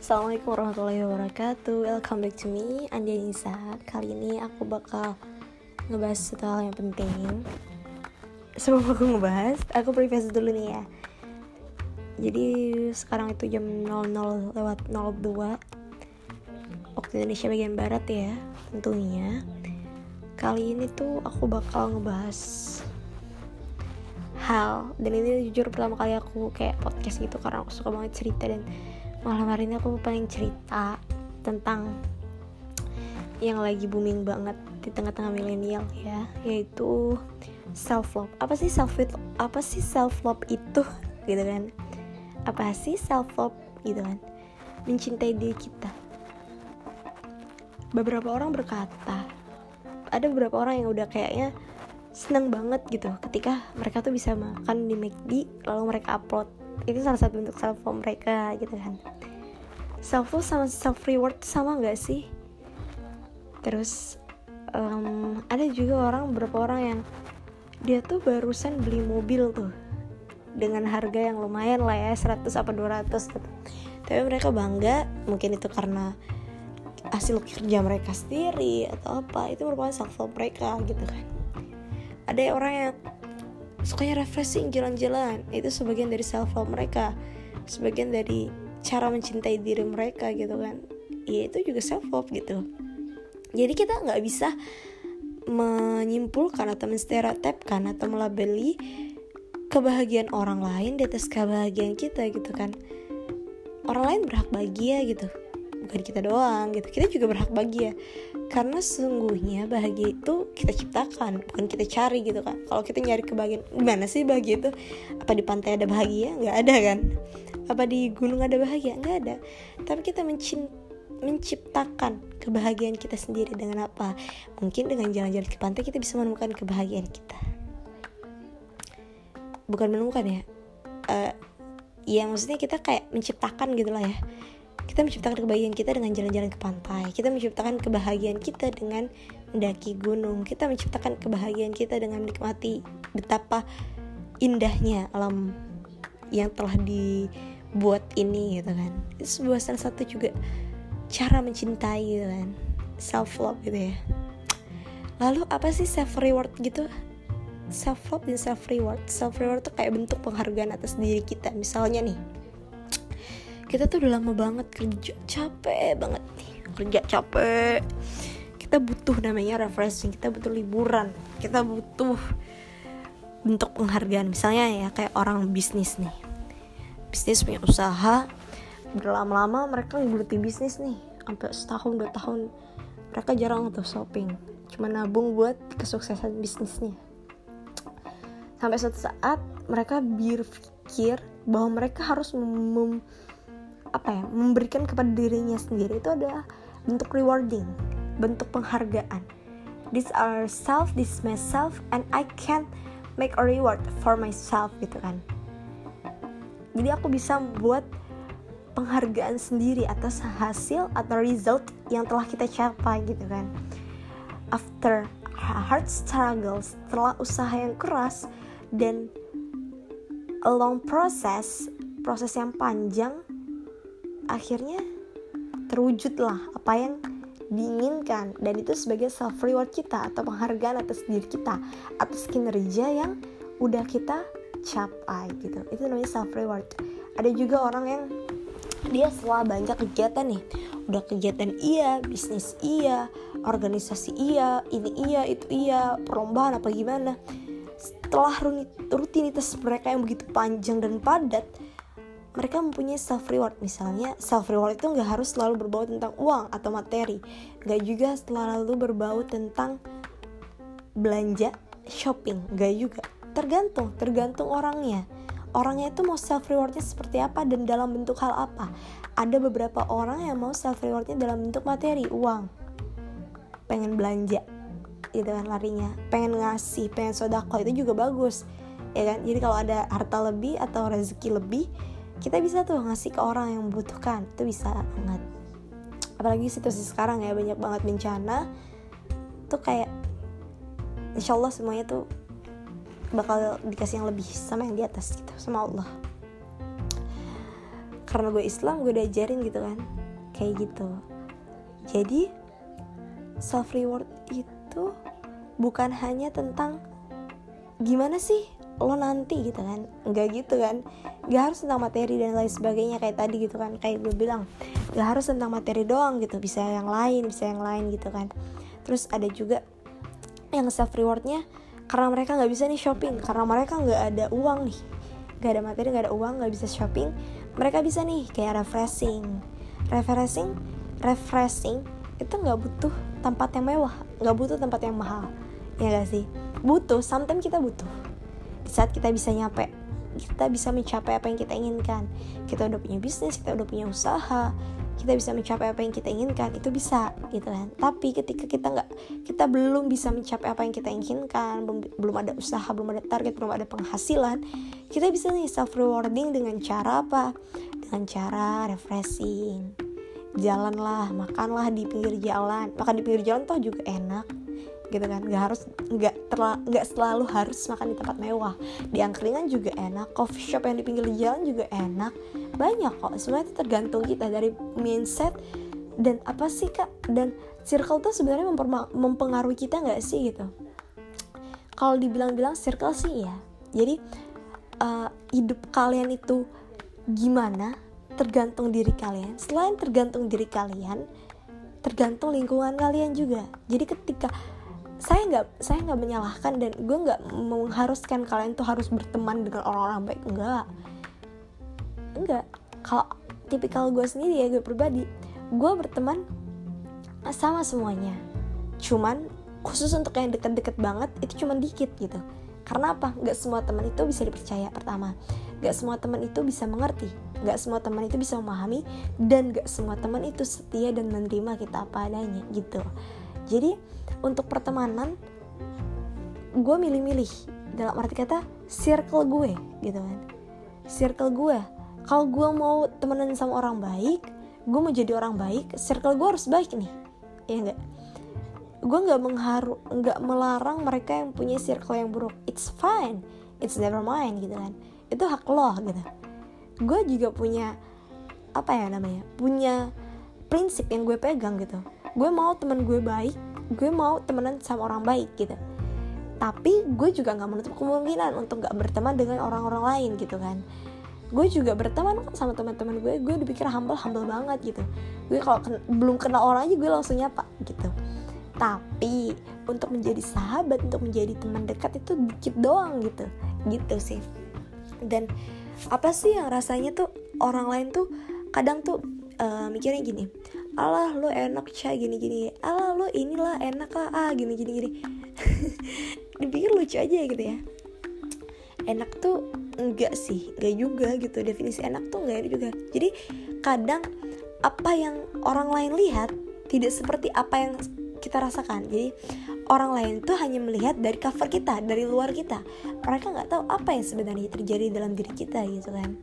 Assalamualaikum warahmatullahi wabarakatuh. Welcome back to me, Andi Anissa Kali ini aku bakal ngebahas satu hal yang penting. Sebelum aku ngebahas, aku preface dulu nih ya. Jadi sekarang itu jam 00 lewat 02 Waktu Indonesia bagian Barat ya tentunya. Kali ini tuh aku bakal ngebahas hal. Dan ini jujur pertama kali aku kayak podcast gitu karena aku suka banget cerita dan malam hari ini aku pengen cerita tentang yang lagi booming banget di tengah-tengah milenial ya yaitu self love apa sih self love apa sih self love itu gitu kan? Apa sih self love gitu kan? Mencintai diri kita. Beberapa orang berkata ada beberapa orang yang udah kayaknya seneng banget gitu ketika mereka tuh bisa makan di McD lalu mereka upload itu salah satu bentuk self love mereka gitu kan. Self love sama self reward sama nggak sih? Terus um, ada juga orang beberapa orang yang dia tuh barusan beli mobil tuh dengan harga yang lumayan lah ya 100 apa 200 gitu. Tapi mereka bangga mungkin itu karena hasil kerja mereka sendiri atau apa itu merupakan self love mereka gitu kan. Ada orang yang sukanya refreshing jalan-jalan. Itu sebagian dari self love mereka. Sebagian dari cara mencintai diri mereka gitu kan. Ya itu juga self love gitu. Jadi kita nggak bisa menyimpulkan atau menstereotipkan atau melabeli kebahagiaan orang lain di atas kebahagiaan kita gitu kan. Orang lain berhak bahagia gitu. Bukan kita doang gitu. Kita juga berhak bahagia karena sesungguhnya bahagia itu kita ciptakan bukan kita cari gitu kan kalau kita nyari kebahagiaan gimana sih bahagia itu? Apa di pantai ada bahagia? Nggak ada kan? Apa di gunung ada bahagia? Nggak ada. Tapi kita mencin menciptakan kebahagiaan kita sendiri dengan apa? Mungkin dengan jalan-jalan ke pantai kita bisa menemukan kebahagiaan kita. Bukan menemukan ya. Uh, ya maksudnya kita kayak menciptakan gitulah ya kita menciptakan kebahagiaan kita dengan jalan-jalan ke pantai. Kita menciptakan kebahagiaan kita dengan mendaki gunung. Kita menciptakan kebahagiaan kita dengan menikmati betapa indahnya alam yang telah dibuat ini gitu kan. Itu sebuah salah satu juga cara mencintai gitu kan. Self love gitu ya. Lalu apa sih self reward gitu? Self love dan self reward self reward tuh kayak bentuk penghargaan atas diri kita. Misalnya nih kita tuh udah lama banget kerja capek banget nih kerja capek. Kita butuh namanya refreshing kita butuh liburan kita butuh bentuk penghargaan. Misalnya ya kayak orang bisnis nih. Bisnis punya usaha berlama-lama mereka ngeluti bisnis nih sampai setahun dua tahun. Mereka jarang tuh shopping cuma nabung buat kesuksesan bisnisnya. Sampai suatu saat mereka berpikir bahwa mereka harus mem apa ya memberikan kepada dirinya sendiri itu adalah bentuk rewarding bentuk penghargaan. These are self this is myself and I can make a reward for myself gitu kan. Jadi aku bisa buat penghargaan sendiri atas hasil atau result yang telah kita capai gitu kan. After hard struggle setelah usaha yang keras dan a long process proses yang panjang akhirnya terwujudlah apa yang diinginkan. Dan itu sebagai self reward kita atau penghargaan atas diri kita atas kinerja yang udah kita capai gitu. Itu namanya self reward ada juga orang yang dia setelah banyak kegiatan nih udah kegiatan iya bisnis iya organisasi iya ini iya itu iya perlombaan apa gimana setelah rutinitas mereka yang begitu panjang dan padat mereka mempunyai self reward. Misalnya self reward itu nggak harus selalu berbau tentang uang atau materi. Nggak juga selalu berbau tentang belanja shopping. Nggak juga. Tergantung tergantung orangnya. Orangnya itu mau self rewardnya seperti apa dan dalam bentuk hal apa. Ada beberapa orang yang mau self rewardnya dalam bentuk materi uang. Pengen belanja gitu kan larinya. Pengen ngasih pengen sodako itu juga bagus. Ya kan? Jadi kalau ada harta lebih atau rezeki lebih kita bisa tuh ngasih ke orang yang membutuhkan. Itu bisa banget. Apalagi situasi sekarang ya banyak banget bencana. Tuh kayak insya Allah semuanya tuh bakal dikasih yang lebih sama yang di atas gitu sama Allah. Karena gue Islam gue diajarin gitu kan. Kayak gitu. Jadi self reward itu bukan hanya tentang gimana sih lo nanti gitu kan. Nggak gitu kan. Nggak harus tentang materi dan lain sebagainya kayak tadi gitu kan. Kayak gue bilang nggak harus tentang materi doang gitu. Bisa yang lain bisa yang lain gitu kan. Terus ada juga yang self rewardnya karena mereka nggak bisa nih shopping. Karena mereka nggak ada uang nih. Nggak ada materi nggak ada uang nggak bisa shopping. Mereka bisa nih kayak refreshing. Refreshing refreshing itu nggak butuh tempat yang mewah. Nggak butuh tempat yang mahal. Ya gak sih? Butuh sometimes kita butuh di saat kita bisa nyampe kita bisa mencapai apa yang kita inginkan. Kita udah punya bisnis kita udah punya usaha kita bisa mencapai apa yang kita inginkan itu bisa gitu kan. Tapi ketika kita nggak kita belum bisa mencapai apa yang kita inginkan belum belum ada usaha belum ada target belum ada penghasilan kita bisa nih self rewarding dengan cara apa? Dengan cara refreshing. Jalanlah makanlah di pinggir jalan. Makan di pinggir jalan tuh juga enak gitu kan. Nggak harus nggak nggak selalu harus makan di tempat mewah. Di angkringan juga enak coffee shop yang di pinggir jalan juga enak. Banyak kok semuanya itu tergantung kita dari mindset dan apa sih kak? Dan circle tuh sebenarnya mempengaruhi kita nggak sih gitu? Kalau dibilang-bilang circle sih ya jadi uh, hidup kalian itu gimana tergantung diri kalian. Selain tergantung diri kalian tergantung lingkungan kalian juga. Jadi ketika saya nggak saya nggak menyalahkan dan gue nggak mengharuskan kalian tuh harus berteman dengan orang-orang baik enggak. Enggak. Kalau tipikal gue sendiri ya gue pribadi gue berteman sama semuanya. Cuman khusus untuk yang deket-deket banget itu cuma dikit gitu. Karena apa? Nggak semua teman itu bisa dipercaya pertama. Nggak semua teman itu bisa mengerti. Nggak semua teman itu bisa memahami. Dan nggak semua teman itu setia dan menerima kita apa adanya gitu jadi untuk pertemanan gue milih-milih. Dalam arti kata circle gue gitu kan. Circle gue kalau gue mau temenan sama orang baik gue mau jadi orang baik circle gue harus baik nih. Ya enggak gue nggak mengharu nggak melarang mereka yang punya circle yang buruk. It's fine. It's never mind gitu kan. Itu hak lo gitu. Gue juga punya apa ya namanya punya prinsip yang gue pegang gitu gue mau teman gue baik gue mau temenan sama orang baik gitu. Tapi gue juga nggak menutup kemungkinan untuk nggak berteman dengan orang-orang lain gitu kan. Gue juga berteman sama teman-teman gue gue dipikir humble humble banget gitu. Gue kalau ken belum kenal orang aja gue langsung nyapa gitu. Tapi untuk menjadi sahabat untuk menjadi teman dekat itu dikit doang gitu. Gitu sih. Dan apa sih yang rasanya tuh orang lain tuh kadang tuh uh, mikirnya gini Allah lo enak cah gini gini Allah lo inilah enak lah ah gini gini. Gini dipikir lucu aja gitu ya. Enak tuh enggak sih enggak juga gitu. Definisi enak tuh enggak juga. Jadi kadang apa yang orang lain lihat tidak seperti apa yang kita rasakan. Jadi orang lain tuh hanya melihat dari cover kita dari luar kita. Mereka nggak tahu apa yang sebenarnya terjadi dalam diri kita gitu kan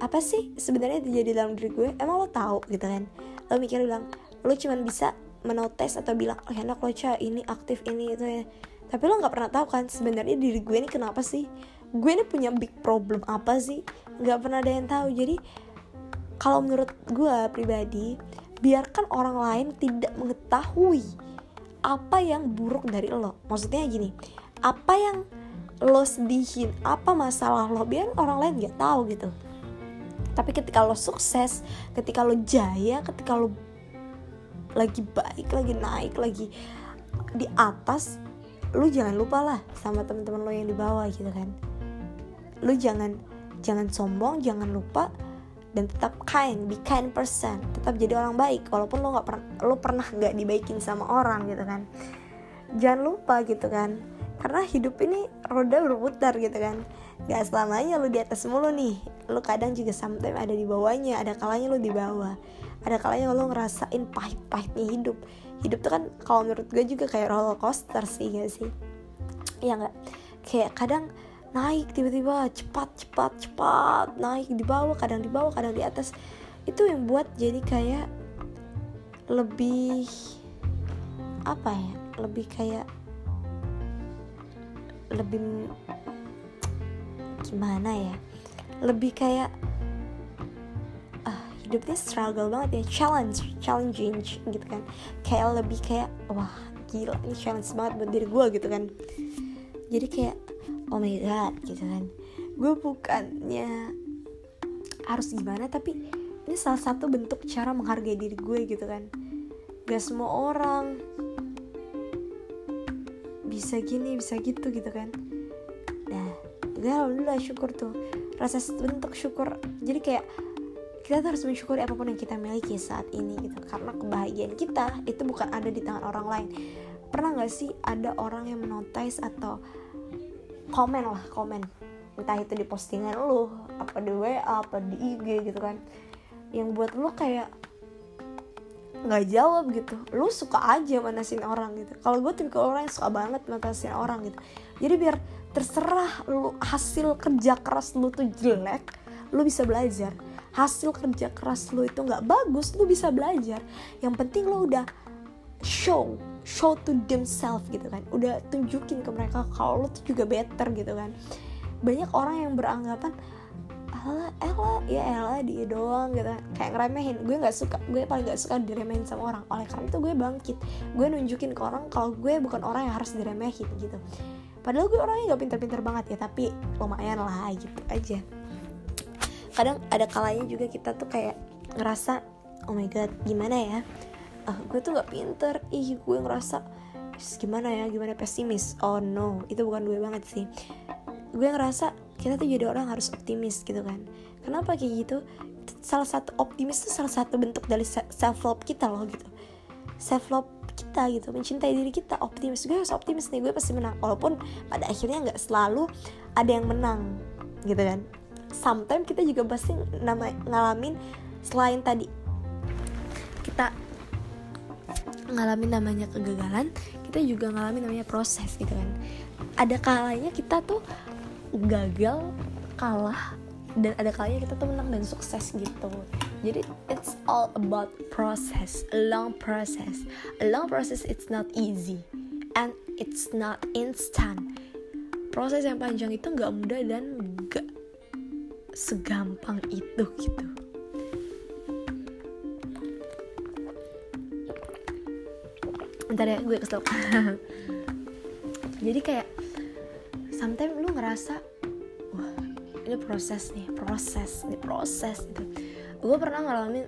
apa sih sebenarnya terjadi dalam diri gue? Emang lo tahu gitu kan? Lo mikir bilang lo cuman bisa menotes atau bilang oh enak lo cah ini aktif ini itu ya. Tapi lo nggak pernah tahu kan sebenarnya diri gue ini kenapa sih? Gue ini punya big problem apa sih? Nggak pernah ada yang tahu. Jadi kalau menurut gue pribadi biarkan orang lain tidak mengetahui apa yang buruk dari lo. Maksudnya gini apa yang lo sedihin apa masalah lo biar orang lain nggak tahu gitu tapi ketika lo sukses ketika lo jaya ketika lo lagi baik lagi naik lagi di atas lu jangan lupa lah sama teman-teman lo yang di bawah gitu kan. Lu jangan jangan sombong jangan lupa dan tetap kind be kind person. Tetap jadi orang baik walaupun lo nggak pernah lo pernah nggak dibaikin sama orang gitu kan. Jangan lupa gitu kan. Karena hidup ini roda berputar gitu kan gak selamanya lu di atas mulu nih. Lu kadang juga sometimes ada di bawahnya ada kalanya lu di bawah. Ada kalanya lu ngerasain pahit-pahitnya hidup. Hidup tuh kan kalau menurut gue juga kayak roller coaster sih gak sih? Ya nggak? Kayak kadang naik tiba-tiba cepat cepat cepat naik di bawah kadang di bawah kadang di atas. Itu yang buat jadi kayak lebih apa ya? Lebih kayak lebih gimana ya? Lebih kayak hidup ini struggle banget ya challenge challenging gitu kan. Kayak lebih kayak wah gila ini challenge banget buat diri gue gitu kan. Jadi kayak oh my god gitu kan. Gue bukannya harus gimana tapi ini salah satu bentuk cara menghargai diri gue gitu kan. Gak semua orang bisa gini bisa gitu gitu kan gue alhamdulillah syukur tuh. Rasa bentuk syukur. Jadi kayak kita harus mensyukuri apa pun yang kita miliki saat ini gitu. Karena kebahagiaan kita itu bukan ada di tangan orang lain. Pernah nggak sih ada orang yang menotis atau komen lah komen? Entah itu di postingan lu apa di WA apa di IG gitu kan. Yang buat lu kayak nggak jawab gitu. Lu suka aja manasin orang gitu. Kalau gue tipe orang yang suka banget manasin orang gitu. Jadi biar terserah lu hasil kerja keras lu tuh jelek lu bisa belajar. Hasil kerja keras lo itu nggak bagus lo bisa belajar. Yang penting lo udah show show to themselves gitu kan. Udah tunjukin ke mereka kalau lo tuh juga better gitu kan. Banyak orang yang beranggapan ya Ella dia doang gitu. Kayak ngeremehin. Gue nggak suka gue paling nggak suka diremehin sama orang. Oleh karena itu gue bangkit. Gue nunjukin ke orang kalau gue bukan orang yang harus diremehin gitu. Padahal gue orangnya nggak pinter-pinter banget ya tapi lumayan lah gitu aja. Kadang ada kalanya juga kita tuh kayak ngerasa oh my god gimana ya? Uh, gue tuh nggak pinter. Ih gue ngerasa gimana ya? Gimana pesimis? Oh no. Itu bukan gue banget sih. Gue ngerasa kita tuh jadi orang harus optimis gitu kan kenapa kayak gitu? Salah satu optimis tuh salah satu bentuk dari self love kita loh gitu. Self love kita gitu. Mencintai diri kita optimis. Gue harus optimis nih gue pasti menang. Walaupun pada akhirnya nggak selalu ada yang menang gitu kan. Sometimes kita juga pasti nama ngalamin selain tadi kita ngalamin namanya kegagalan kita juga ngalamin namanya proses gitu kan. Ada kalanya kita tuh gagal kalah dan ada kalanya kita tuh menang dan sukses gitu. Jadi it's all about process a long process. A long process it's not easy. And it's not instant. Proses yang panjang itu nggak mudah dan nggak segampang itu gitu. Ntar ya gue kesel. Jadi kayak sometimes lu ngerasa ini proses nih proses nih proses gitu. Gue pernah ngalamin